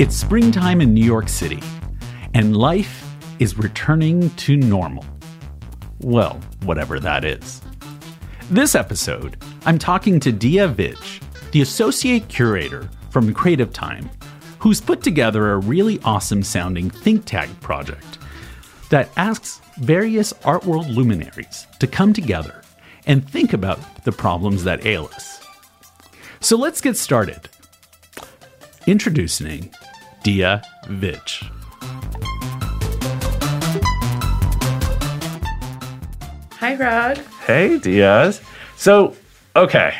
It's springtime in New York City, and life is returning to normal. Well, whatever that is. This episode, I'm talking to Diya Vij, the associate curator from Creative Time, who's put together a really awesome sounding think tank project that asks various art world luminaries to come together and think about the problems that ail us. So let's get started. Introducing Diya Vij. Hi, Rod. Hey, Diaz. So, okay,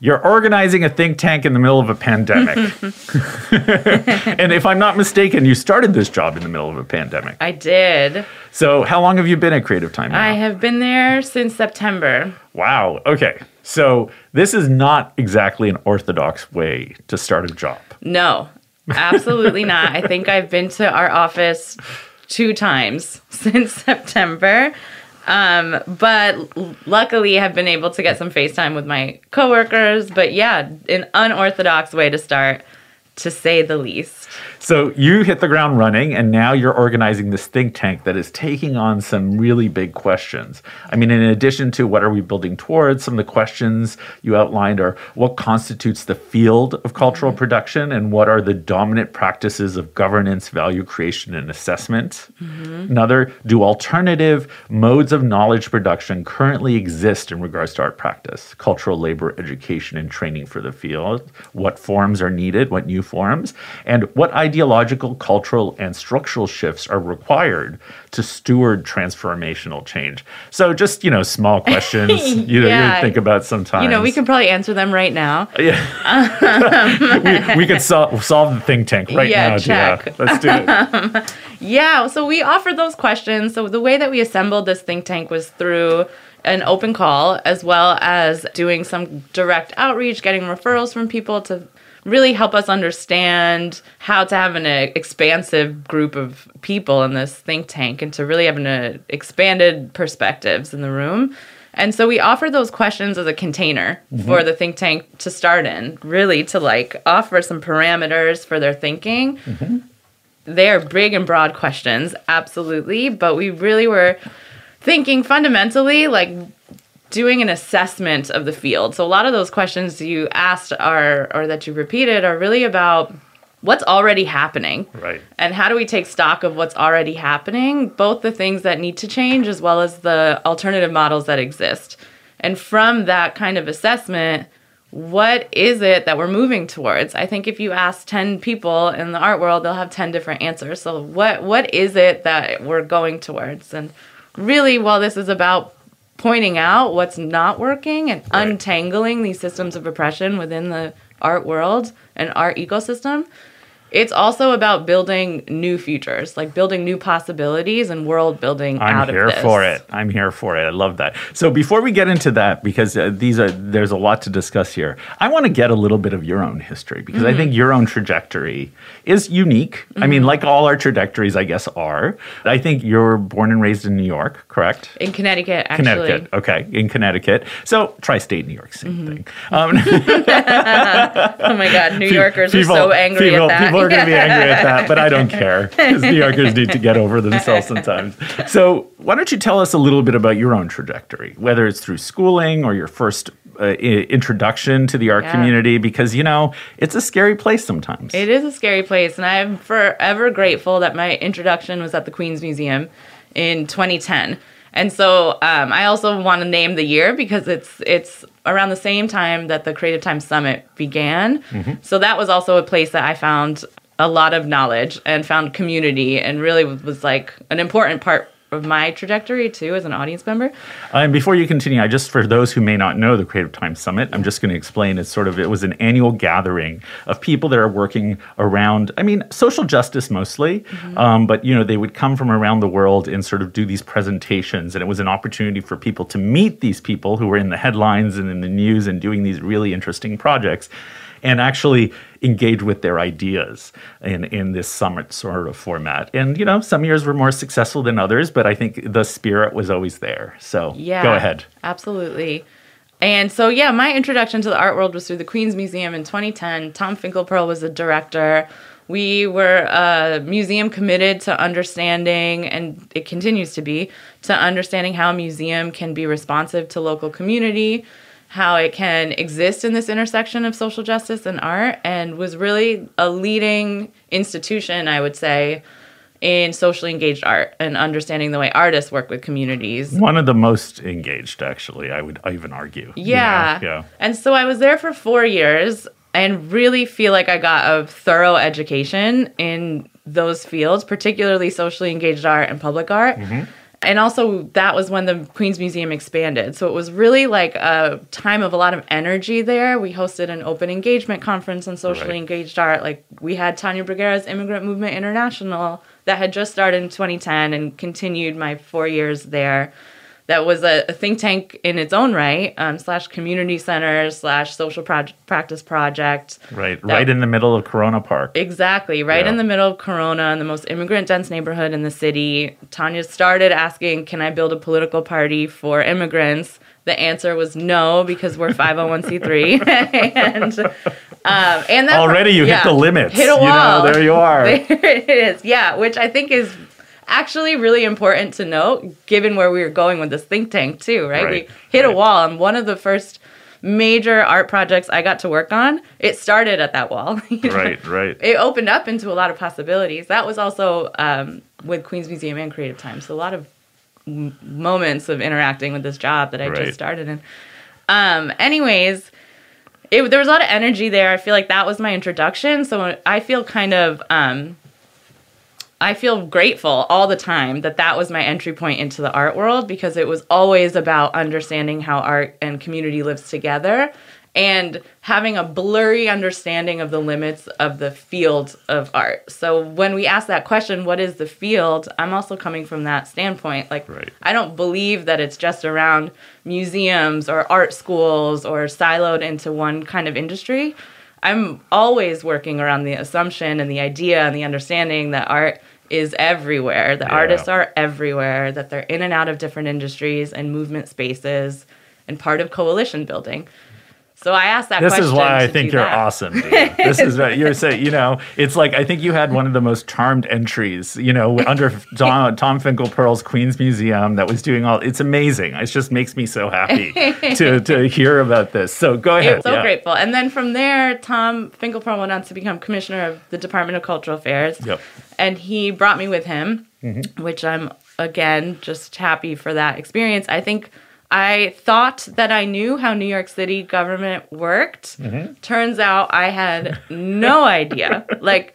you're organizing a think tank in the middle of a pandemic. and if I'm not mistaken, you started this job in the middle of a pandemic. I did. So, how long have you been at Creative Time now? I have been there since September. Wow. Okay. So, this is not exactly an orthodox way to start a job. No, absolutely not. I think I've been to our office two times since September. Um, but luckily have been able to get some FaceTime with my coworkers. But yeah, an unorthodox way to start, to say the least. So you hit the ground running, and now you're organizing this think tank that is taking on some really big questions. I mean, in addition to what are we building towards, some of the questions you outlined are what constitutes the field of cultural mm-hmm. production, and what are the dominant practices of governance, value creation, and assessment. Mm-hmm. Another, do alternative modes of knowledge production currently exist in regards to art practice, cultural labor, education, and training for the field? What forms are needed? What new forms? And what ideological, cultural, and structural shifts are required to steward transformational change? So, just you know, small questions you know Yeah. you think about sometimes. You know, we can probably answer them right now. we, we could sol- solve the think tank right Yeah, now. Check. Let's do it. Yeah, so we offered those questions. So the way that we assembled this think tank was through an open call as well as doing some direct outreach, getting referrals from people to really help us understand how to have an uh, expansive group of people in this think tank and to really have an uh, expanded perspectives in the room. And so we offer those questions as a container for the think tank to start in, really to like offer some parameters for their thinking they are big and broad questions, absolutely. But we really were thinking fundamentally like doing an assessment of the field. So a lot of those questions you asked are or that you repeated are really about what's already happening. Right. And how do we take stock of what's already happening, both the things that need to change as well as the alternative models that exist. And from that kind of assessment, what is it that we're moving towards? I think if you ask 10 people in the art world, they'll have 10 different answers. So what what is it that we're going towards? And really while this is about pointing out what's not working and Right. untangling these systems of oppression within the art world and art ecosystem, it's also about building new futures, like building new possibilities and world building I'm out here of this. for it. I'm here for it. I love that. So before we get into that, because uh, these are there's a lot to discuss here. I want to get a little bit of your own history because I Mm-hmm. think your own trajectory is unique. I mean, like all our trajectories, I guess are. I think you're born and raised in New York, correct? In Connecticut, actually. Connecticut. Okay, in Connecticut. So tri-state New York, same Mm-hmm. thing. Um, Oh my God, New Yorkers people, are so angry people, at that. People are going to be angry at that, but I don't care because New Yorkers need to get over themselves sometimes. So, why don't you tell us a little bit about your own trajectory, whether it's through schooling or your first uh, introduction to the art Yeah. community? Because you know it's a scary place sometimes. It is a scary place, and I'm forever grateful that my introduction was at the Queens Museum in 2010. And so um, I also want to name the year because it's it's around the same time that the Creative Time Summit began. Mm-hmm. So that was also a place that I found a lot of knowledge and found community, and really was, like an important part my trajectory too as an audience member. Uh, And before you continue, I just for those who may not know the Creative Times Summit, I'm just going to explain. It's sort of it was an annual gathering of people that are working around. I mean, social justice mostly, um, but you know they would come from around the world and sort of do these presentations, and it was an opportunity for people to meet these people who were in the headlines and in the news and doing these really interesting projects. And actually engage with their ideas in, in this summit sort of format. And, you know, some years were more successful than others, but I think the spirit was always there. So Yeah. go ahead. Absolutely. And so, yeah, my introduction to the art world was through the Queens Museum in 2010. Tom Finkelpearl was the director. We were a museum committed to understanding, and it continues to be, to understanding how a museum can be responsive to local community, how it can exist in this intersection of social justice and art, and was really a leading institution, I would say, in socially engaged art and understanding the way artists work with communities. One of the most engaged, actually, I would even argue. you know? Yeah. Yeah. And so I was there for four years and really feel like I got a thorough education in those fields, particularly socially engaged art and public art. Mm-hmm. And also, that was when the Queens Museum expanded. So it was really like a time of a lot of energy there. We hosted an open engagement conference on socially Right. engaged art. Like, we had Tania Bruguera's Immigrant Movement International that had just started in 2010 and continued my four years there that was a, a think tank in its own right, um, slash community center, slash social proj- practice project. Right. That- right in the middle of Corona Park. Exactly, right Yeah. in the middle of Corona, in the most immigrant dense neighborhood in the city. Tania started asking, Can I build a political party for immigrants? The answer was no, because we're 501c3. and, um, and that Already you yeah, hit the limits. Hit a You know, wall. there you are. There it is. Yeah, which I think is actually really important to note given where we were going with this think tank too, right? Right, We hit a wall and one of the first major art projects I got to work on, it started at that wall. you know? right, right. It opened up into a lot of possibilities. That was also um, with Queens Museum and Creative Time. So a lot of m- moments of interacting with this job that I Right. just started in. Um, anyways, it, there was a lot of energy there. I feel like that was my introduction. So I feel kind of, um, I feel grateful all the time that that was my entry point into the art world because it was always about understanding how art and community lives together and having a blurry understanding of the limits of the field of art. So when we ask that question, what is the field? I'm also coming from that standpoint. Like, Right. I don't believe that it's just around museums or art schools or siloed into one kind of industry. I'm always working around the assumption and the idea and the understanding that art is everywhere. The Yeah. artists are everywhere, that they're in and out of different industries and movement spaces and part of coalition building. So I asked that This is why I think you're that. awesome. Dude. This is what you're saying. You know, it's like I think you had one of the most charmed entries. You know, under Tom, Tom Finkelpearl's Queens Museum that was doing all. It's amazing. It just makes me so happy to to hear about this. So go ahead. I'm so yeah. grateful. And then from there, Tom Finkelpearl went on to become commissioner of the Department of Cultural Affairs. Yep. And he brought me with him, Mm-hmm. which I'm, again, just happy for that experience. I think I thought that I knew how New York City government worked. Mm-hmm. Turns out I had no idea. Like,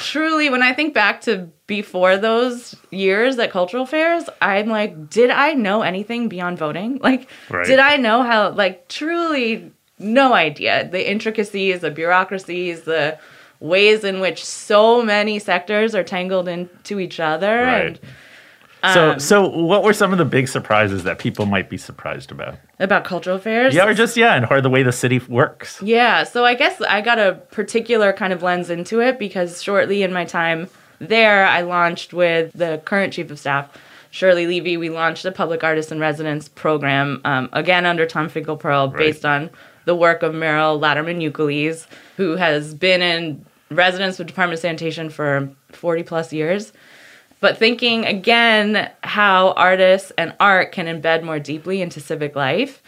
truly, when I think back to before those years at Cultural Affairs, I'm like, did I know anything beyond voting? Like, Right. did I know how, like, truly no idea. The intricacies, the bureaucracies, the ways in which so many sectors are tangled into each other. Right. And um, so what were some of the big surprises that people might be surprised about? about Cultural Affairs. Yeah, or just yeah, and or the way the city works. Yeah, so I guess I got a particular kind of lens into it because shortly in my time there, I launched with the current chief of staff, Shirley Levy. We launched a public artist in residence program, um, again under Tom Finkelpearl, Right. based on the work of Mierle Laderman Ukeles, who has been in residence with Department of Sanitation for 40 plus years. But thinking again how artists and art can embed more deeply into civic life,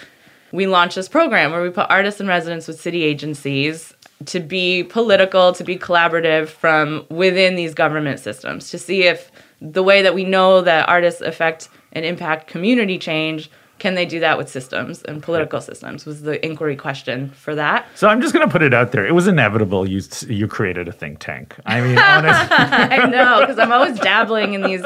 we launched this program where we put artists in residence with city agencies to be political, to be collaborative from within these government systems, to see if the way that we know that artists affect and impact community change, can they do that with systems and political systems? Was the inquiry question for that. So I'm just going to put it out there. It was inevitable you you created a think tank. I mean, honest, I know, because I'm always dabbling in these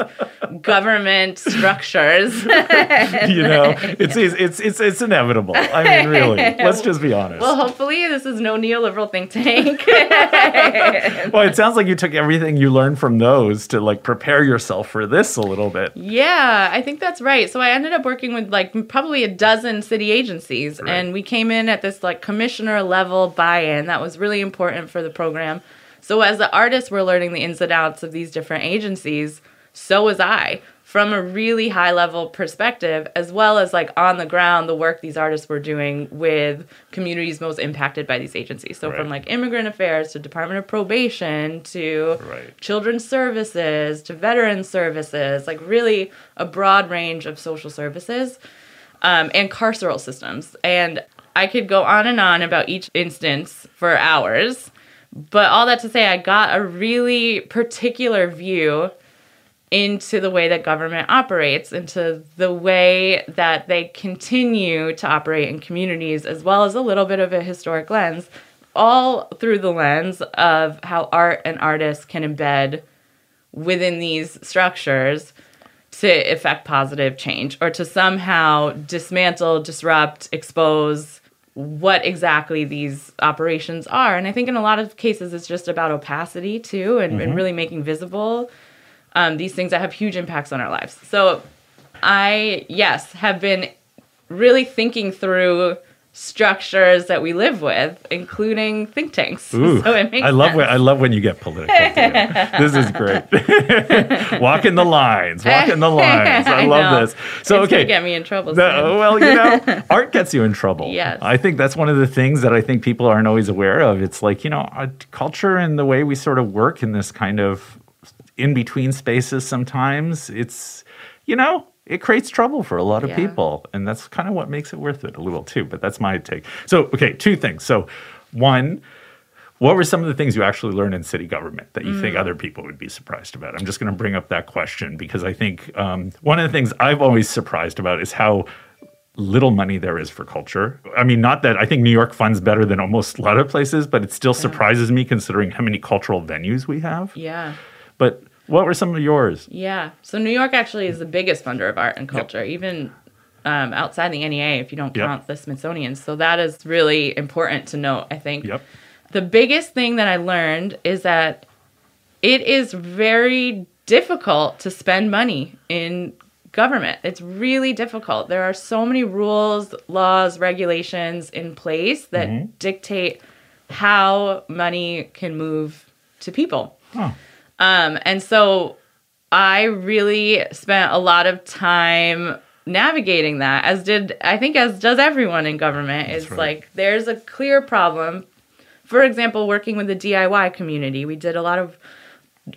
government structures. you know, it's it's it's it's inevitable. I mean, really. Let's just be honest. well, hopefully, this is no neoliberal think tank. Well, it sounds like you took everything you learned from those to like prepare yourself for this a little bit. Yeah, I think that's right. So I ended up working with like probably a dozen city agencies, Right. and we came in at this like commissioner level buy in. That was really important for the program. So as the artists were learning the ins and outs of these different agencies, so was I. from a really high level perspective, as well as like on the ground, the work these artists were doing with communities most impacted by these agencies. So, Right. from like immigrant affairs to Department of Probation to Right. children's services to veteran services, like really a broad range of social services um, and carceral systems. And I could go on and on about each instance for hours. But all that to say, I got a really particular view into the way that government operates, into the way that they continue to operate in communities, as well as a little bit of a historic lens, all through the lens of how art and artists can embed within these structures to effect positive change or to somehow dismantle, disrupt, expose what exactly these operations are. And I think in a lot of cases, it's just about opacity too, and, and really making visible um, these things that have huge impacts on our lives. So I, yes, have been really thinking through structures that we live with, including think tanks. Ooh, so it makes I love sense. when I love when you get political. This is great. walking the lines, walking the lines. I, I love know. this. So it's okay, get me in trouble. The- well, you know, art gets you in trouble. Yes. I think that's one of the things that I think people aren't always aware of. It's like, you know, culture and the way we sort of work in this kind of in between spaces sometimes, it's, you know, it creates trouble for a lot of Yeah. people. And that's kind of what makes it worth it a little too. But that's my take. So, okay, two things. So, one, what were some of the things you actually learned in city government that you Mm. think other people would be surprised about? I'm just going to bring up that question because I think um, one of the things I've always surprised about is how little money there is for culture. I mean, not that I think New York funds better than almost a lot of places, but it still surprises me considering how many cultural venues we have. yeah. But what were some of yours? Yeah. So New York actually is the biggest funder of art and culture, even um, outside the NEA, if you don't Yep. count the Smithsonian. So that is really important to note, I think. Yep. The biggest thing that I learned is that it is very difficult to spend money in government. It's really difficult. There are so many rules, laws, regulations in place that dictate how money can move to people. Oh. Um, and so I really spent a lot of time navigating that, as did I think as does everyone in government. Is right. like there's a clear problem. For example, working with the DIY community, we did a lot of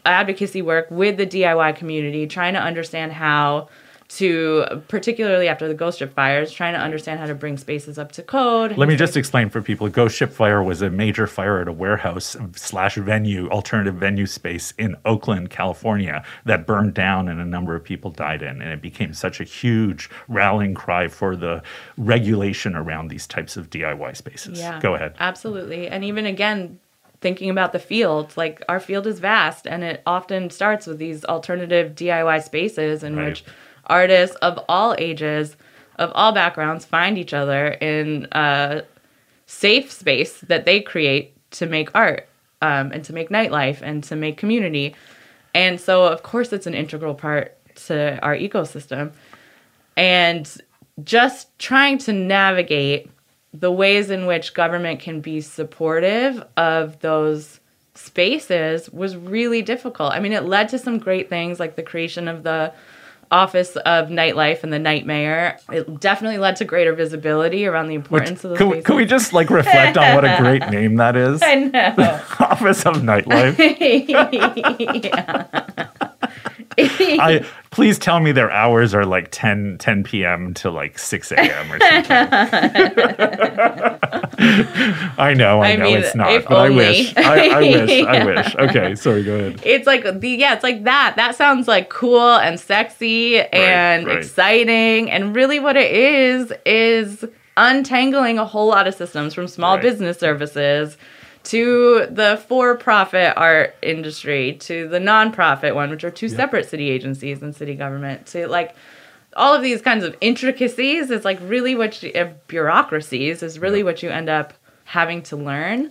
advocacy work with the DIY community, trying to understand how to, particularly after the ghost ship fires, trying to understand how to bring spaces up to code. Let me just explain for people. Ghost Ship Fire was a major fire at a warehouse slash venue, alternative venue space in Oakland, California, that burned down and a number of people died in. And it became such a huge rallying cry for the regulation around these types of DIY spaces. Yeah. Go ahead. Absolutely. And even again, thinking about the field, like our field is vast and it often starts with these alternative DIY spaces in Right. which artists of all ages, of all backgrounds find each other in a safe space that they create to make art um, and to make nightlife and to make community. And so, of course, it's an integral part to our ecosystem. And just trying to navigate the ways in which government can be supportive of those spaces was really difficult. I mean, it led to some great things like the creation of the Office of Nightlife and the Night Mayor. It definitely led to greater visibility around the Which, importance of the. could, we- could we just like reflect on what a great name that is? I know. Office of Nightlife. I please tell me their hours are like 10, 10 p.m. to like 6 a.m. or something. I know, I, I know mean, it's not, but I wish. I, I wish. I wish. Okay, sorry, go ahead. It's like the yeah, it's like that. That sounds like cool and sexy and right. exciting. And really what it is is untangling a whole lot of systems from small Right. business services to the for-profit art industry to the nonprofit one, which are two separate city agencies and city government, to like all of these kinds of intricacies is like really what you, uh, bureaucracies is really what you end up having to learn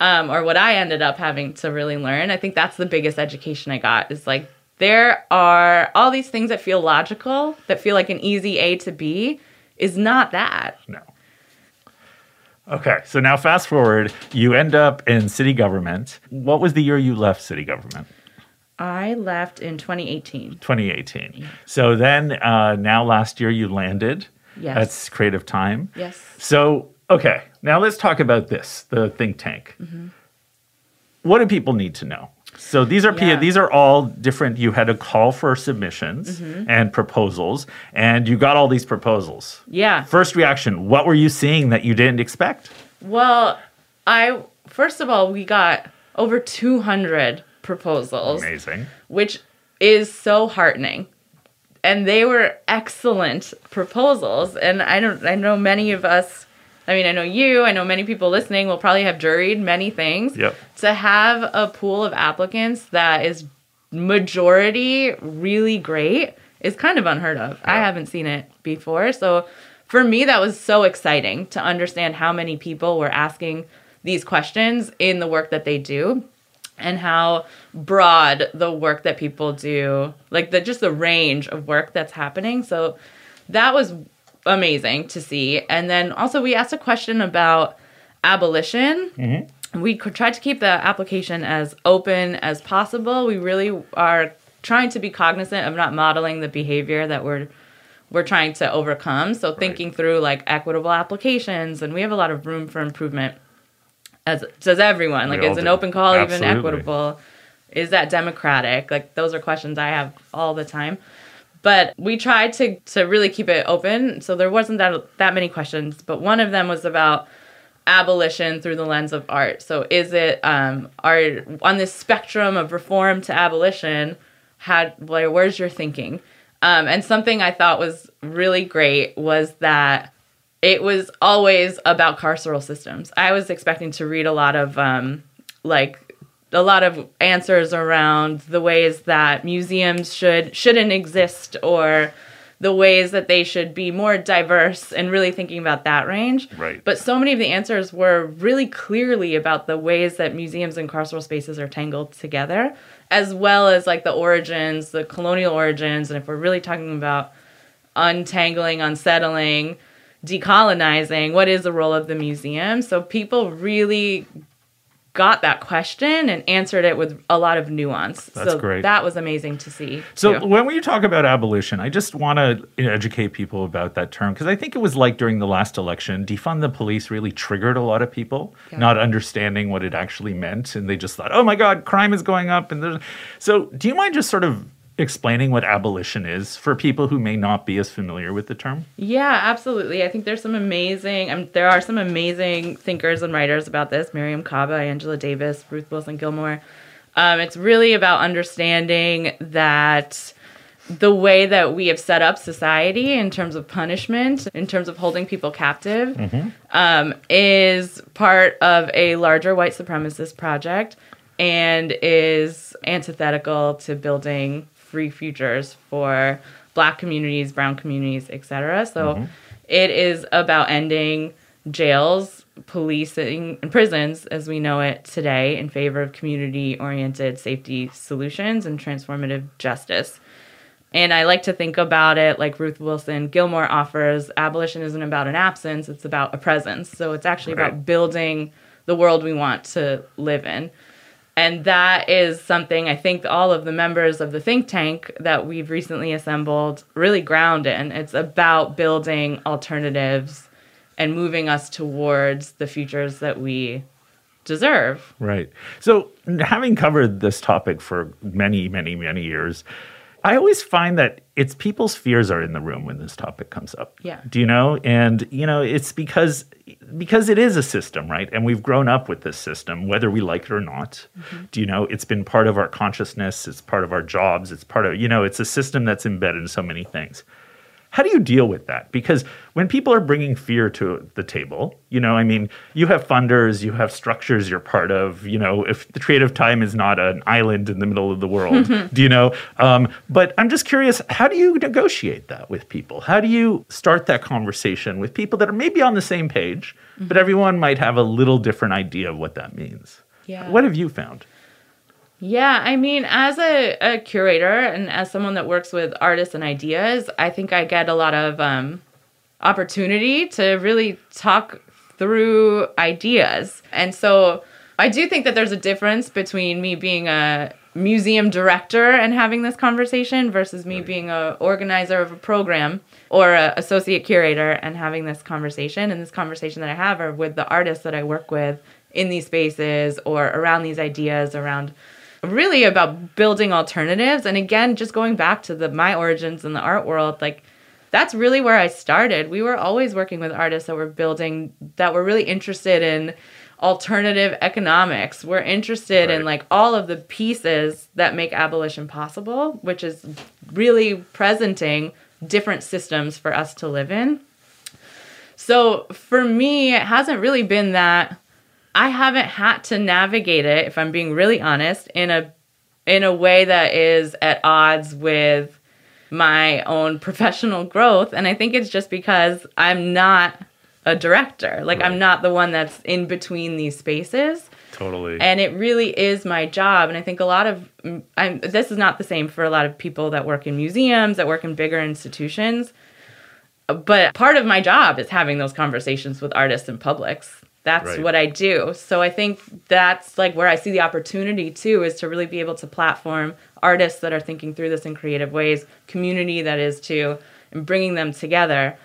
um, or what i ended up having to really learn. I think that's the biggest education i got is like there are all these things that feel logical that feel like an easy a to b is not that. No. Okay, so now fast forward, you end up in city government. What was the year you left city government? I left in 2018. 2018. So then, uh, now last year you landed Yes. at Creative Time. Yes. So, okay, now let's talk about this the think tank. Mm-hmm. What do people need to know? So these are P- Yeah. these are all different. You had a call for submissions Mm-hmm. and proposals, and you got all these proposals. Yeah. First reaction: What were you seeing that you didn't expect? Well, I first of all, we got over 200 proposals, Amazing. which is so heartening. And they were excellent proposals, and I don't I know many of us I mean, I know you, I know many people listening will probably have juried many things. Yep. To have a pool of applicants that is majority really great is kind of unheard of. Yeah. I haven't seen it before. So for me, that was so exciting to understand how many people were asking these questions in the work that they do and how broad the work that people do, like the just the range of work that's happening. So that was amazing to see. And then also we asked a question about abolition. We tried to keep the application as open as possible. We really are trying to be cognizant of not modeling the behavior that we're we're trying to overcome. So thinking through like equitable applications, and we have a lot of room for improvement. As does everyone. Like, is an do. open call even equitable? Is that democratic? Like, those are questions I have all the time. But we tried to to really keep it open, so there wasn't that that many questions. But one of them was about abolition through the lens of art. So is it um are on this spectrum of reform to abolition, how where, where's your thinking? Um, and something I thought was really great was that it was always about carceral systems. I was expecting to read a lot of um, like a lot of answers around the ways that museums should shouldn't exist or the ways that they should be more diverse and really thinking about that range. Right. But so many of the answers were really clearly about the ways that museums and carceral spaces are tangled together, as well as like the origins, the colonial origins, and if we're really talking about untangling, unsettling, decolonizing, what is the role of the museum? So people really got that question and answered it with a lot of nuance. That's so great. that was amazing to see. So too. when we talk about abolition, I just want to educate people about that term because I think it was like during the last election, defund the police really triggered a lot of people Yeah. not understanding what it actually meant, and they just thought, "Oh my God, crime is going up." And there's... so, do you mind just sort of explaining what abolition is for people who may not be as familiar with the term? Yeah, absolutely. I think there's some amazing, um, there are some amazing thinkers and writers about this. Mariame Kaba, Angela Davis, Ruth Wilson Gilmore. Um, it's really about understanding that the way that we have set up society in terms of punishment, in terms of holding people captive, um, is part of a larger white supremacist project and is antithetical to building free futures for black communities, brown communities, etc. So mm-hmm. it is about ending jails, policing, and prisons as we know it today in favor of community oriented safety solutions and transformative justice. And I like to think about it like Ruth Wilson Gilmore offers abolition isn't about an absence, it's about a presence. So it's actually Right. about building the world we want to live in. And that is something I think all of the members of the think tank that we've recently assembled really ground in. It's about building alternatives and moving us towards the futures that we deserve. Right. So, having covered this topic for many, many, many years, I always find that it's people's fears are in the room when this topic comes up. Yeah. Do you know? And you know, it's because because it is a system, right? And we've grown up with this system, whether we like it or not. Mm-hmm. Do you know? It's been part of our consciousness. It's part of our jobs. It's part of you know. It's a system that's embedded in so many things. How do you deal with that? Because when people are bringing fear to the table, you know, I mean, you have funders, you have structures you're part of. You know, if the Creative Time is not an island in the middle of the world, do you know? Um, but I'm just curious, how do you negotiate that with people? How do you start that conversation with people that are maybe on the same page, but everyone might have a little different idea of what that means? Yeah. What have you found? Yeah, I mean, as a, a curator and as someone that works with artists and ideas, I think I get a lot of um, opportunity to really talk through ideas. And so I do think that there's a difference between me being a museum director and having this conversation versus me being a organizer of a program or a associate curator and having this conversation and this conversation that I have are with the artists that I work with in these spaces or around these ideas around really about building alternatives and again just going back to the my origins in the art world like that's really where I started. We were always working with artists that were building that were really interested in alternative economics. We're interested Right. in like all of the pieces that make abolition possible, which is really presenting different systems for us to live in. So for me, it hasn't really been that I haven't had to navigate it, if I'm being really honest, in a in a way that is at odds with my own professional growth. And I think it's just because I'm not a director. Like Right. I'm not the one that's in between these spaces. Totally. And it really is my job. And I think a lot of, I'm, this is not the same for a lot of people that work in museums, that work in bigger institutions. But part of my job is having those conversations with artists and publics. That's Right. what I do. So I think that's like where I see the opportunity too is to really be able to platform artists that are thinking through this in creative ways, community that is too, and bringing them together.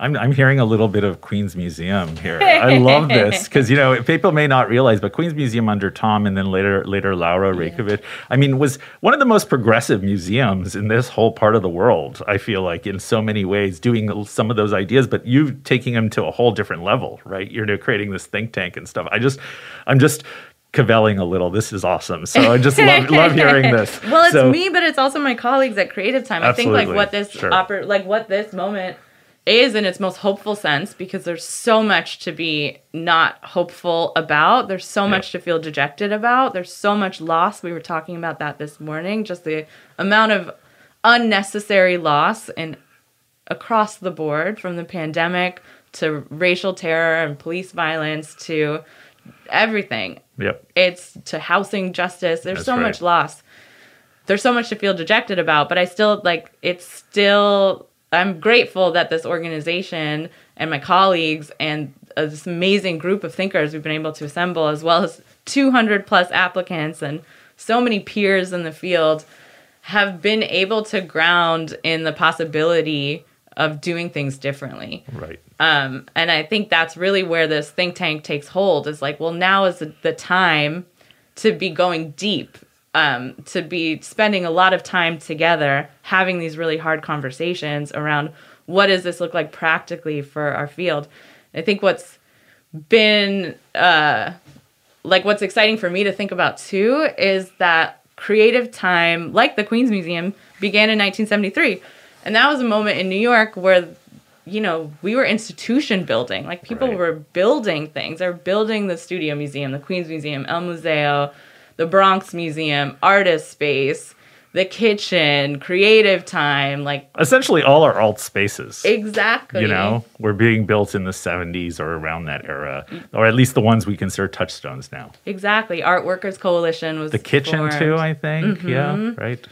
I'm, I'm hearing a little bit of Queens Museum here. I love this because you know people may not realize, but Queens Museum under Tom and then later later Laura Raicovich, I mean, was one of the most progressive museums in this whole part of the world. I feel like in so many ways, doing some of those ideas, but you taking them to a whole different level, right? You're creating this think tank and stuff. I just, I'm just kvelling a little. This is awesome. So I just love love hearing this. Well, it's So- me, but it's also my colleagues at Creative Time. I think like what this Sure. like what this moment is in its most hopeful sense because there's so much to be not hopeful about. There's so much to feel dejected about. There's so much loss. We were talking about that this morning. Just the amount of unnecessary loss and across the board from the pandemic to racial terror and police violence to everything Yep. it's to housing justice. There's That's so right. much loss. There's so much to feel dejected about, but I still like it's still I'm grateful that this organization and my colleagues and uh, this amazing group of thinkers we've been able to assemble as well as 200 plus applicants and so many peers in the field have been able to ground in the possibility of doing things differently. Right. Um, and I think that's really where this think tank takes hold is like, well, now is the, the time to be going deep, um, to be spending a lot of time together, having these really hard conversations around what does this look like practically for our field. I think what's been uh, like what's exciting for me to think about too is that creative time, like the Queens Museum, began in 1973. And that was a moment in New York where, you know, we were institution building. Like people Right. were building things. They were building the Studio Museum, the Queens Museum, El Museo, the Bronx Museum, Artist Space, the kitchen, creative time. Like, Essentially, all our alt spaces. exactly. you know were being built in the 70s or around that era or at least the ones we consider touchstones now Exactly. Art Workers Coalition was the kitchen formed. too i think Mm-hmm. yeah right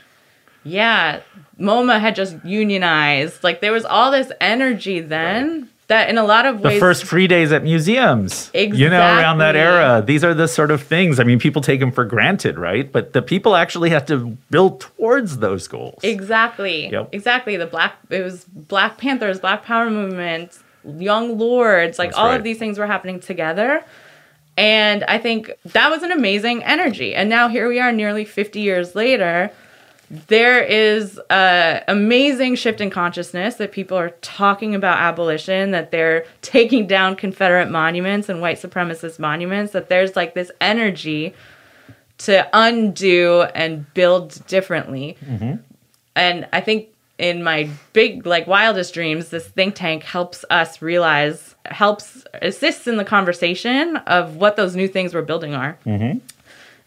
Yeah, MoMA had just unionized. Like there was all this energy then that, in a lot of the first free days at museums you know around that era these are the sort of things i mean people take them for granted right but the people actually have to build towards those goals exactly, Yep. exactly the black. It was Black Panthers, Black Power movement, Young Lords. Like That's all right. of these things were happening together. And I think that was an amazing energy. And now here we are, nearly 50 years later. There is a amazing shift in consciousness that people are talking about abolition, that they're taking down Confederate monuments and white supremacist monuments, that there's like this energy to undo and build differently. Mm-hmm. And I think in my big, like wildest dreams, this think tank helps us realize, helps, assists in the conversation of what those new things we're building are. Mm-hmm.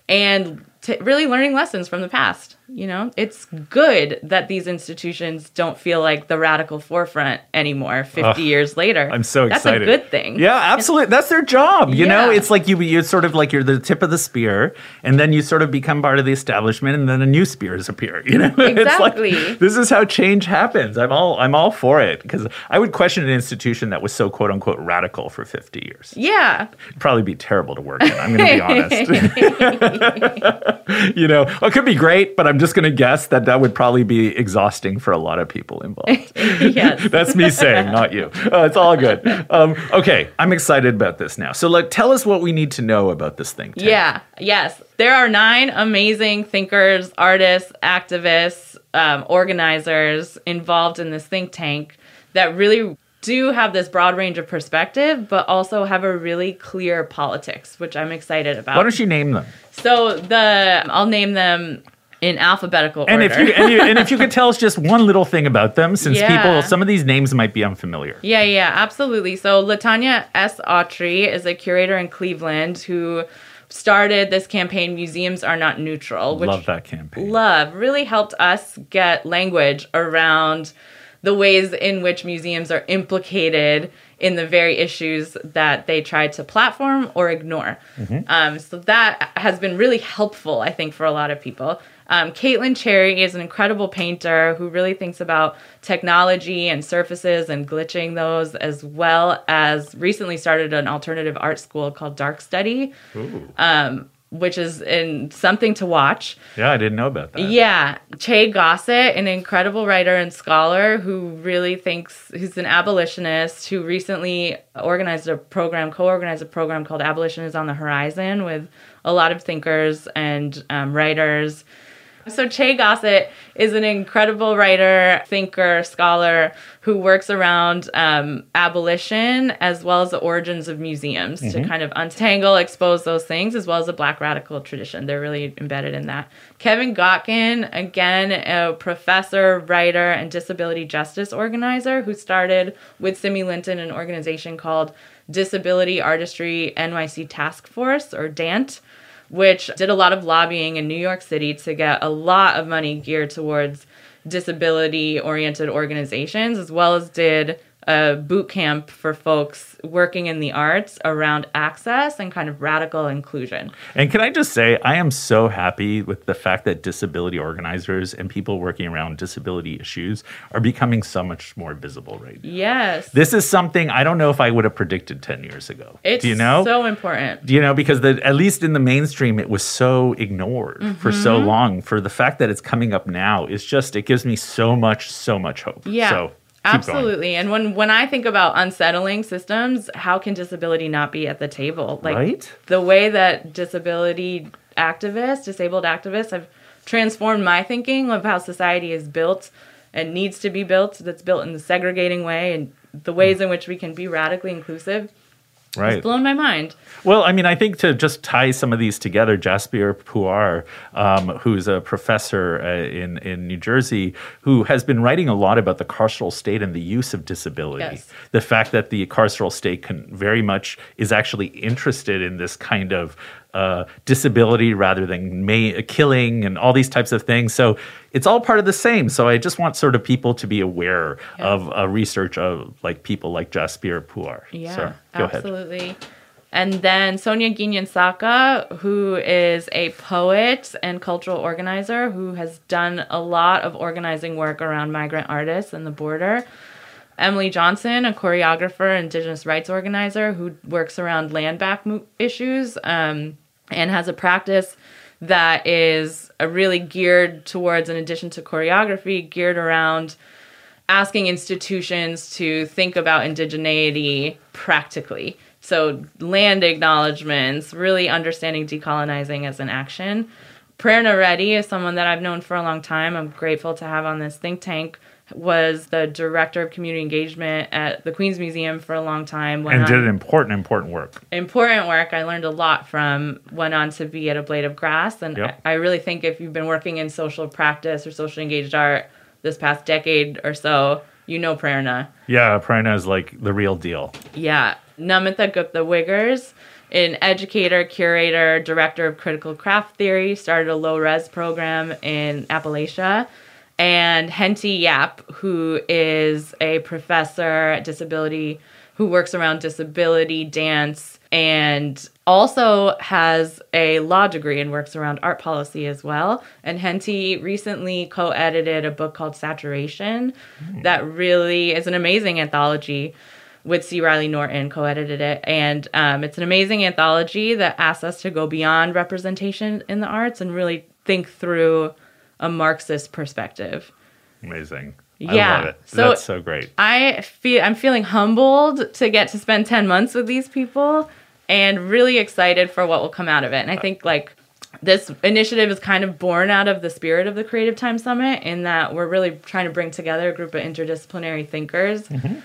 And t- really learning lessons from the past You know, it's good that these institutions don't feel like the radical forefront anymore 50 Ugh, years later. I'm so That's excited. a good thing. Yeah, absolutely. That's their job. You know, it's like you you sort of like you're the tip of the spear, and then you sort of become part of the establishment, and then a new spears appear. You know, Exactly. it's like this is how change happens. I'm all I'm all for it because I would question an institution that was so quote unquote radical for 50 years. Yeah. It'd probably be terrible to work in. I'm going to be honest. you know, it could be great, but I'm just going to guess that that would probably be exhausting for a lot of people involved. yes. That's me saying, not you. Uh, it's all good. Um, okay, I'm excited about this now. So, like, tell us what we need to know about this thing. Yeah, yes. There are nine amazing thinkers, artists, activists, um, organizers involved in this think tank that really do have this broad range of perspective, but also have a really clear politics, which I'm excited about. Why don't you name them? so the I'll name them in alphabetical And order. if you and, you and if you could tell us just one little thing about them, since Yeah. people some of these names might be unfamiliar. Yeah, yeah, absolutely. So Latanya S. Autry is a curator in Cleveland who started this campaign, Museums Are Not Neutral, which Love that campaign. love really helped us get language around the ways in which museums are implicated in the very issues that they try to platform or ignore. Um, so that has been really helpful, I think, for a lot of people. Um, Caitlin Cherry is an incredible painter who really thinks about technology and surfaces and glitching those, as well as recently started an alternative art school called Dark Study, um, which is in something to watch. yeah, I didn't know about that. Yeah, Che Gossett, an incredible writer and scholar who really thinks he's an abolitionist who recently organized a program, co-organized a program called Abolition is on the Horizon with a lot of thinkers and um, writers. So Che Gossett is an incredible writer, thinker, scholar who works around um, abolition as well as the origins of museums to kind of untangle, expose those things, as well as the Black radical tradition. They're really embedded in that. Kevin Gotkin, again, a professor, writer, and disability justice organizer who started with Simi Linton an organization called Disability Artistry NYC Task Force, or DANT which did a lot of lobbying in New York City to get a lot of money geared towards disability oriented organizations, as well as did a boot camp for folks working in the arts around access and kind of radical inclusion. And can I just say, I am so happy with the fact that disability organizers and people working around disability issues are becoming so much more visible right now. Yes. This is something I don't know if I would have predicted 10 years ago. it's Do you know? so important. Do you know because the at least in the mainstream it was so ignored for so Mm-hmm. long for the fact that it's coming up now is just it gives me so much so much hope Yeah. so going. Absolutely. And when when I think about unsettling systems, how can disability not be at the table? Like Right? the way that disability activists, disabled activists have transformed my thinking of how society is built and needs to be built, that's built in the segregating way and the ways hmm. in which we can be radically inclusive. Right It's blown my mind. Well, I mean, I think to just tie some of these together, Jasbir Puar, um, who's a professor uh, in in New Jersey, who has been writing a lot about the carceral state and the use of disability. Yes. The fact that the carceral state can very much is actually interested in this kind of uh, disability rather than ma- killing and all these types of things. So it's all part of the same. So I just want sort of people to be aware Yeah. of uh, research of like people like Jasbir Puar. Yeah, so, go ahead. absolutely. And then Sonia Guiñansaca, who is a poet and cultural organizer who has done a lot of organizing work around migrant artists and the border. Emily Johnson, a choreographer, indigenous rights organizer who works around land back issues um, and has a practice that is really geared towards, in addition to choreography, geared around asking institutions to think about indigeneity practically. So, land acknowledgments, really understanding decolonizing as an action. Prerna Reddy is someone that I've known for a long time. I'm grateful to have on this think tank. Was the director of community engagement at the Queens Museum for a long time. And on- did important, important work. important work I learned a lot from. Went on to be at a Blade of Grass, and Yep. I, I really think if you've been working in social practice or socially engaged art this past decade or so, you know Prerna. Yeah, Prerna is like the real deal. Yeah, Namita Gupta Wiggers an educator, curator, director of critical craft theory, started a low res program in Appalachia. And Hentyle Yapp, who is a professor at disability, who works around disability, dance, and also has a law degree and works around art policy as well. And Hentyle recently co edited a book called Saturation mm. that really is an amazing anthology with C. Riley Snorton co edited it. And um, it's an amazing anthology that asks us to go beyond representation in the arts and really think through a Marxist perspective. Amazing. Yeah. I love it. So That's so great. I feel I'm feeling humbled to get to spend 10 months with these people and really excited for what will come out of it. And I think like this initiative is kind of born out of the spirit of the Creative Time Summit in that we're really trying to bring together a group of interdisciplinary thinkers mm-hmm.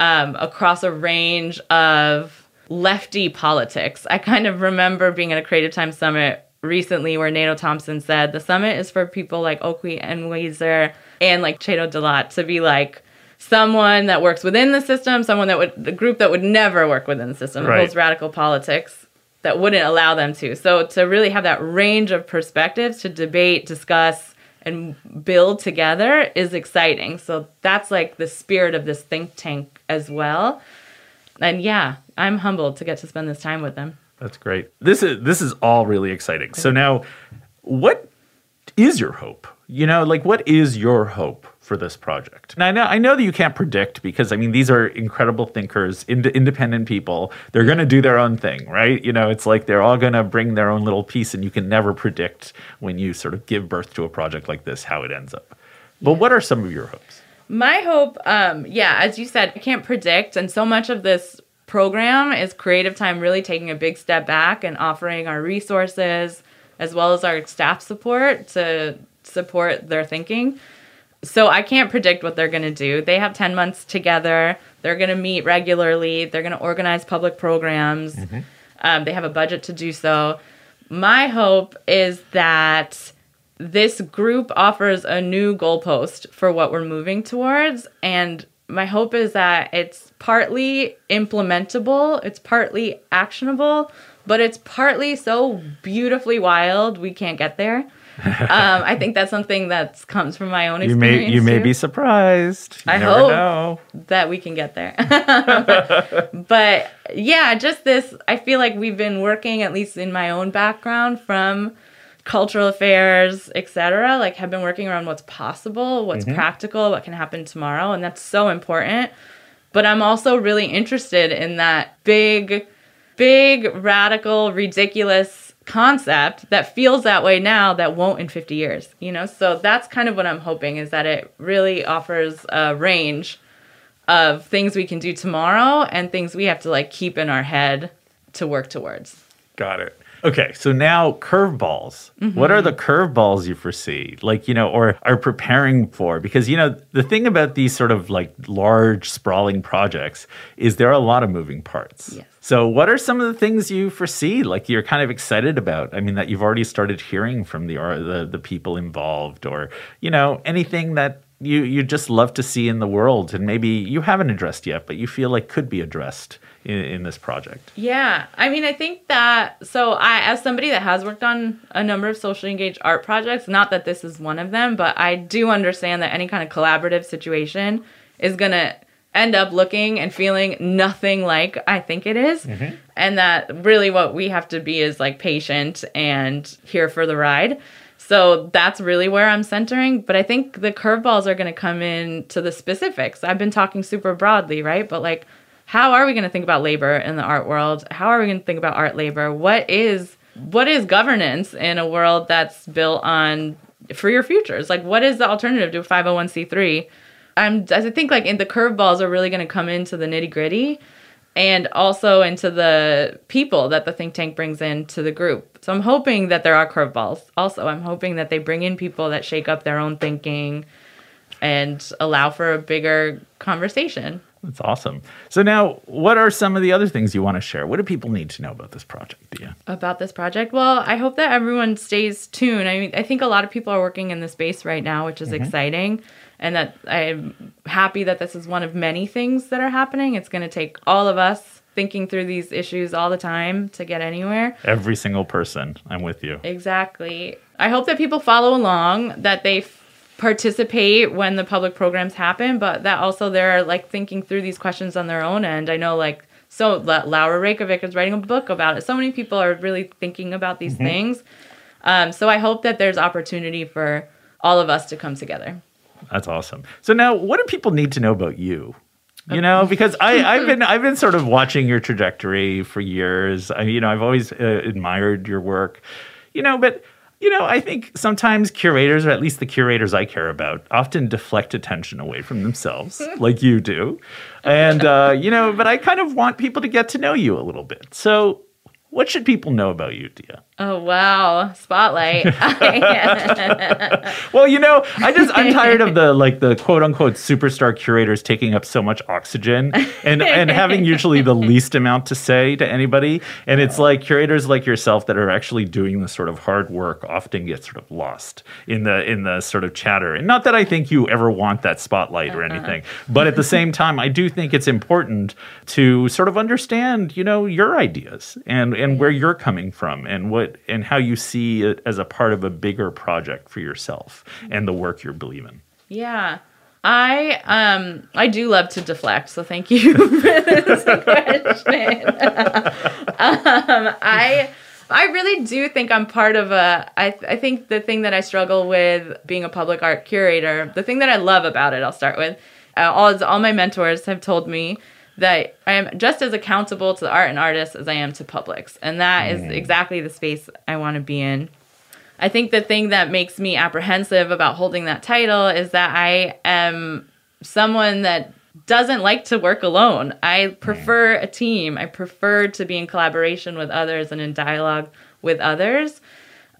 um, across a range of lefty politics. I kind of remember being at a Creative Time Summit recently where Nato Thompson said the summit is for people like Okwui Enwezor and like Chto Delat to be like someone that works within the system, someone that would the group that would never work within the system, right. holds radical politics that wouldn't allow them to. So to really have that range of perspectives to debate, discuss, and build together is exciting. So that's like the spirit of this think tank as well. And yeah, I'm humbled to get to spend this time with them. That's great. This is this is all really exciting. So now what is your hope? You know, like what is your hope for this project? And I know I know that you can't predict because I mean these are incredible thinkers, ind- independent people. They're going to do their own thing, right? You know, it's like they're all going to bring their own little piece and you can never predict when you sort of give birth to a project like this how it ends up. But what are some of your hopes? My hope, um, yeah, as you said, I can't predict, and so much of this program is Creative Time really taking a big step back and offering our resources as well as our staff support to support their thinking. So I can't predict what they're going to do. They have 10 months together. They're going to meet regularly. They're going to organize public programs. Mm-hmm. Um, they have a budget to do so. My hope is that this group offers a new goalpost for what we're moving towards and my hope is that it's partly implementable, it's partly actionable, but it's partly so beautifully wild we can't get there. um, I think that's something that comes from my own experience. You may you may be surprised. You I hope know. that we can get there. but yeah, just this. I feel like we've been working, at least in my own background, from cultural affairs, etc. Like have been working around what's possible, what's mm-hmm. practical, what can happen tomorrow, and that's so important. But I'm also really interested in that big, big, radical, ridiculous concept that feels that way now that won't in 50 years, you know? So that's kind of what I'm hoping is that it really offers a range of things we can do tomorrow and things we have to like keep in our head to work towards. Got it. Okay, so now curveballs. Mm-hmm. What are the curveballs you foresee? Like, you know, or are preparing for? Because, you know, the thing about these sort of like large, sprawling projects is there are a lot of moving parts. Yes. So, what are some of the things you foresee, like you're kind of excited about? I mean, that you've already started hearing from the the, the people involved, or you know, anything that you you just love to see in the world, and maybe you haven't addressed yet, but you feel like could be addressed in, in this project? Yeah, I mean, I think that so I, as somebody that has worked on a number of socially engaged art projects, not that this is one of them, but I do understand that any kind of collaborative situation is gonna end up looking and feeling nothing like I think it is. Mm-hmm. And that really what we have to be is like patient and here for the ride. So that's really where I'm centering. But I think the curveballs are going to come in to the specifics. I've been talking super broadly, right? But like, how are we going to think about labor in the art world? How are we going to think about art labor? What is what is governance in a world that's built on freer futures? Like, what is the alternative to a 501c3? I'm, I think like in the curveballs are really going to come into the nitty gritty and also into the people that the think tank brings into the group. So I'm hoping that there are curveballs. Also, I'm hoping that they bring in people that shake up their own thinking and allow for a bigger conversation. That's awesome. So now, what are some of the other things you want to share? What do people need to know about this project, Diya? About this project? Well, I hope that everyone stays tuned. I mean, I think a lot of people are working in the space right now, which is mm-hmm. exciting. And that I'm happy that this is one of many things that are happening. It's going to take all of us thinking through these issues all the time to get anywhere. Every single person. I'm with you. Exactly. I hope that people follow along, that they participate when the public programs happen, but that also they're like thinking through these questions on their own end. I know like so La- Laura Raicovich is writing a book about it. So many people are really thinking about these things. Um, so I hope that there's opportunity for all of us to come together. That's awesome. So now, what do people need to know about you? You know, because I, I've been I've been sort of watching your trajectory for years. I, you know, I've always uh, admired your work. You know, but you know, I think sometimes curators, or at least the curators I care about, often deflect attention away from themselves, like you do. And uh, you know, but I kind of want people to get to know you a little bit. So, what should people know about you, Diya? Oh wow, spotlight. Well, you know, I just I'm tired of the like the quote unquote superstar curators taking up so much oxygen and and having usually the least amount to say to anybody. And it's like curators like yourself that are actually doing the sort of hard work often get sort of lost in the in the sort of chatter. And not that I think you ever want that spotlight or uh-huh. anything, but at the same time, I do think it's important to sort of understand, you know, your ideas and and where you're coming from and what and how you see it as a part of a bigger project for yourself and the work you're believing. Yeah. I um I do love to deflect, so thank you for this question. um, I I really do think I'm part of a. I I think the thing that I struggle with being a public art curator, the thing that I love about it, I'll start with. Uh, all all my mentors have told me that I am just as accountable to the art and artists as I am to publics, and that is mm. exactly the space I want to be in. I think the thing that makes me apprehensive about holding that title is that I am someone that doesn't like to work alone. I mm. prefer a team. I prefer to be in collaboration with others and in dialogue with others.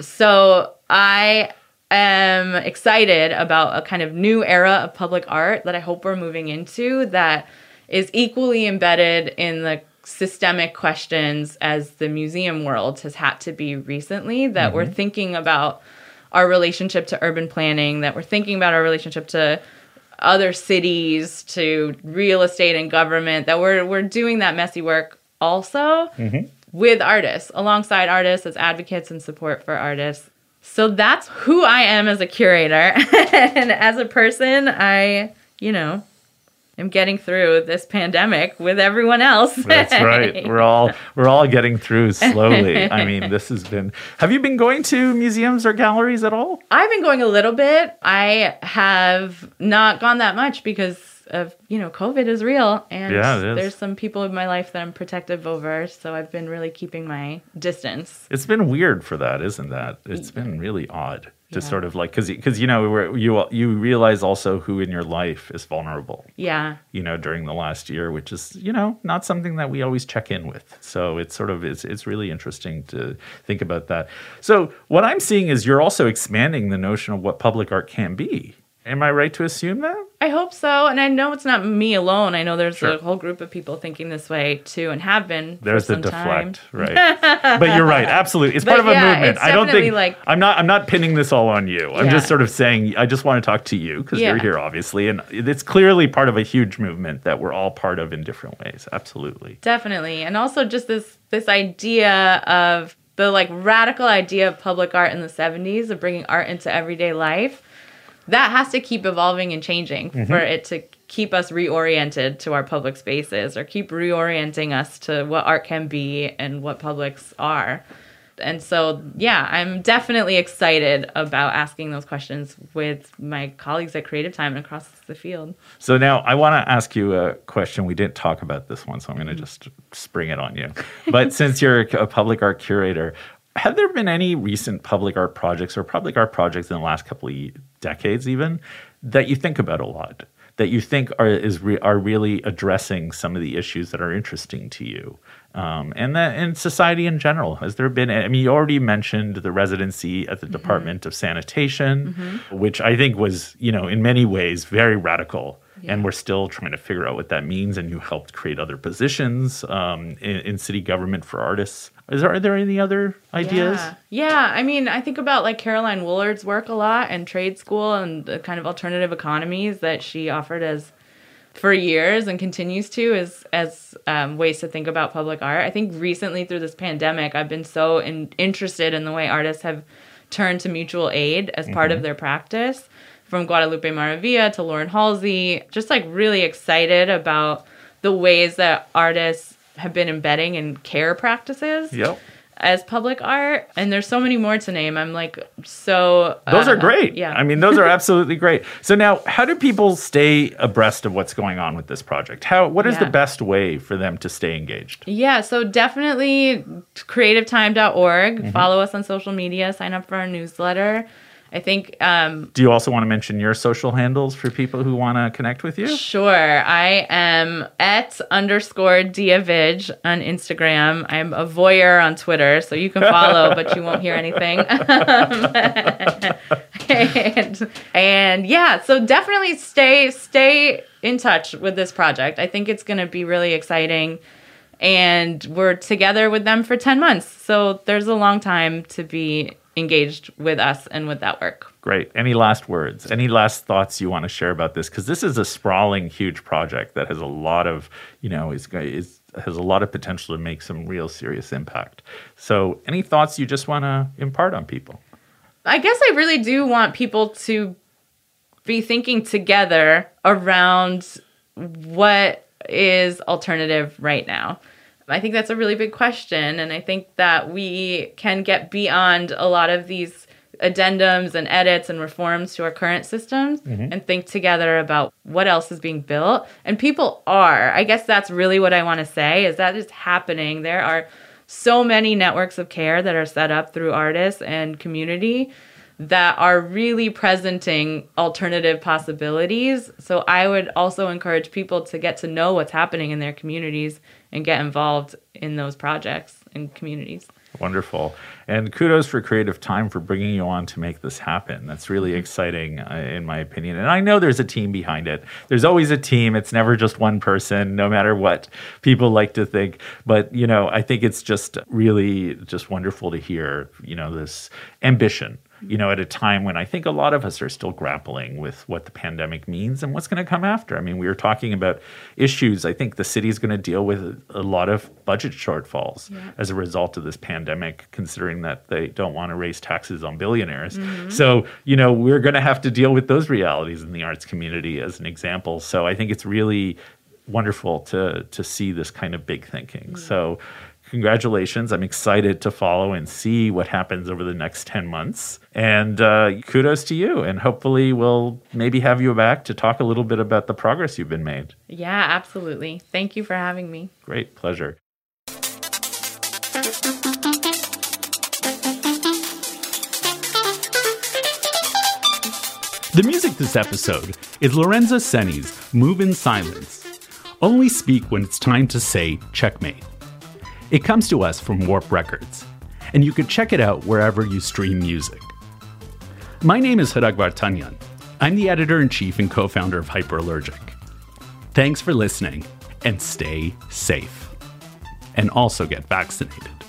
So I am excited about a kind of new era of public art that I hope we're moving into that is equally embedded in the systemic questions as the museum world has had to be recently that we're mm-hmm. thinking about our relationship to urban planning that we're thinking about our relationship to other cities to real estate and government that we're we're doing that messy work also mm-hmm. with artists alongside artists as advocates and support for artists. So that's who I am as a curator. And as a person I you know am getting through this pandemic with everyone else That's right. We're all we're all getting through slowly. I mean, this has been. Have you been going to museums or galleries at all? I've been going a little bit. I have not gone that much because of you know COVID is real, and Yeah, is. there's some people in my life that I'm protective over. So I've been really keeping my distance. It's been weird for that, isn't that? It's been really odd to Yeah. sort of like because because you know you you realize also who in your life is vulnerable. Yeah, you know during the last year which is you know not something that we always check in with so it's sort of it's, it's really interesting to think about that so what i'm seeing is you're also expanding the notion of what public art can be am i right to assume that I hope so. And I know it's not me alone. I know there's Sure. a whole group of people thinking this way too, and have been. for there's the some time. deflect right but you're right absolutely it's part But of a movement i don't think like- i'm not i'm not pinning this all on you i'm just sort of saying i just want to talk to you because you're here obviously and it's clearly part of a huge movement that we're all part of in different ways absolutely Definitely. And also just this this idea of the like radical idea of public art in the 70s of bringing art into everyday life. That has to keep evolving and changing mm-hmm. for it to keep us reoriented to our public spaces or keep reorienting us to what art can be and what publics are. And so, yeah, I'm definitely excited about asking those questions with my colleagues at Creative Time and across the field. So now I want to ask you a question. We didn't talk about this one, so I'm going to mm-hmm. just spring it on you. But since you're a public art curator, have there been any recent public art projects or public art projects in the last couple of decades, even that you think about a lot? That you think are is re, are really addressing some of the issues that are interesting to you, um, and that in society in general. Has there been? I mean, you already mentioned the residency at the Department of Sanitation, which I think was, you know, in many ways very radical and we're still trying to figure out what that means. And you helped create other positions um, in, in city government for artists. Is there are there any other ideas? Yeah. yeah, I mean, I think about like Caroline Woolard's work a lot and trade school and the kind of alternative economies that she offered as for years and continues to is as um, ways to think about public art. I think recently through this pandemic, I've been so in, interested in the way artists have turned to mutual aid as part Mm-hmm. of their practice. From Guadalupe Maravilla to Lauren Halsey, just like really excited about the ways that artists have been embedding in care practices Yep. as public art. And there's so many more to name. I'm like so. Those are uh, great. Yeah. I mean, those are absolutely great. So now, how do people stay abreast of what's going on with this project? How what is the best way for them to stay engaged? Yeah, so definitely creativetime.org. Mm-hmm. Follow us on social media, sign up for our newsletter. I think, um, Do you also want to mention your social handles for people who want to connect with you? sure, I am at underscore Diavig on Instagram. I'm a voyeur on Twitter, so you can follow, but you won't hear anything. and, and yeah, so definitely stay stay in touch with this project. I think it's going to be really exciting. and we're together with them for 10 months. So there's a long time to be engaged with us and with that work. Great. Any last words? Any last thoughts you want to share about this? Because this is a sprawling, huge project that has a lot of, you know, is, is has a lot of potential to make some real serious impact. So, any thoughts you just want to impart on people? I guess I really do want people to be thinking together around what is alternative right now. I think that's a really big question. And I think that we can get beyond a lot of these addendums and edits and reforms to our current systems mm-hmm. and think together about what else is being built. And people are. I guess that's really what I want to say is that is happening. There are so many networks of care that are set up through artists and community that are really presenting alternative possibilities. So I would also encourage people to get to know what's happening in their communities and get involved in those projects and communities. Wonderful. And kudos for Creative Time for bringing you on to make this happen. That's really exciting, uh, in my opinion. And I know there's a team behind it. There's always a team. It's never just one person, no matter what people like to think. But, you know, I think it's just really just wonderful to hear, you know, this ambition you know, at a time when I think a lot of us are still grappling with what the pandemic means and what's going to come after. I mean, we were talking about issues. I think the city is going to deal with a lot of budget shortfalls Yeah. as a result of this pandemic, considering that they don't want to raise taxes on billionaires. Mm-hmm. So, you know, we're going to have to deal with those realities in the arts community as an example. So I think it's really wonderful to to see this kind of big thinking. So congratulations. I'm excited to follow and see what happens over the next 10 months. And uh, kudos to you. And hopefully, we'll maybe have you back to talk a little bit about the progress you've been made. Yeah, absolutely. Thank you for having me. Great pleasure. The music this episode is Lorenzo Senni's Move in Silence. Only speak when it's time to say checkmate. It comes to us from Warp Records, and you can check it out wherever you stream music. My name is Hrag Vartanian. I'm the editor in chief and co founder of Hyperallergic. Thanks for listening, and stay safe. And also get vaccinated.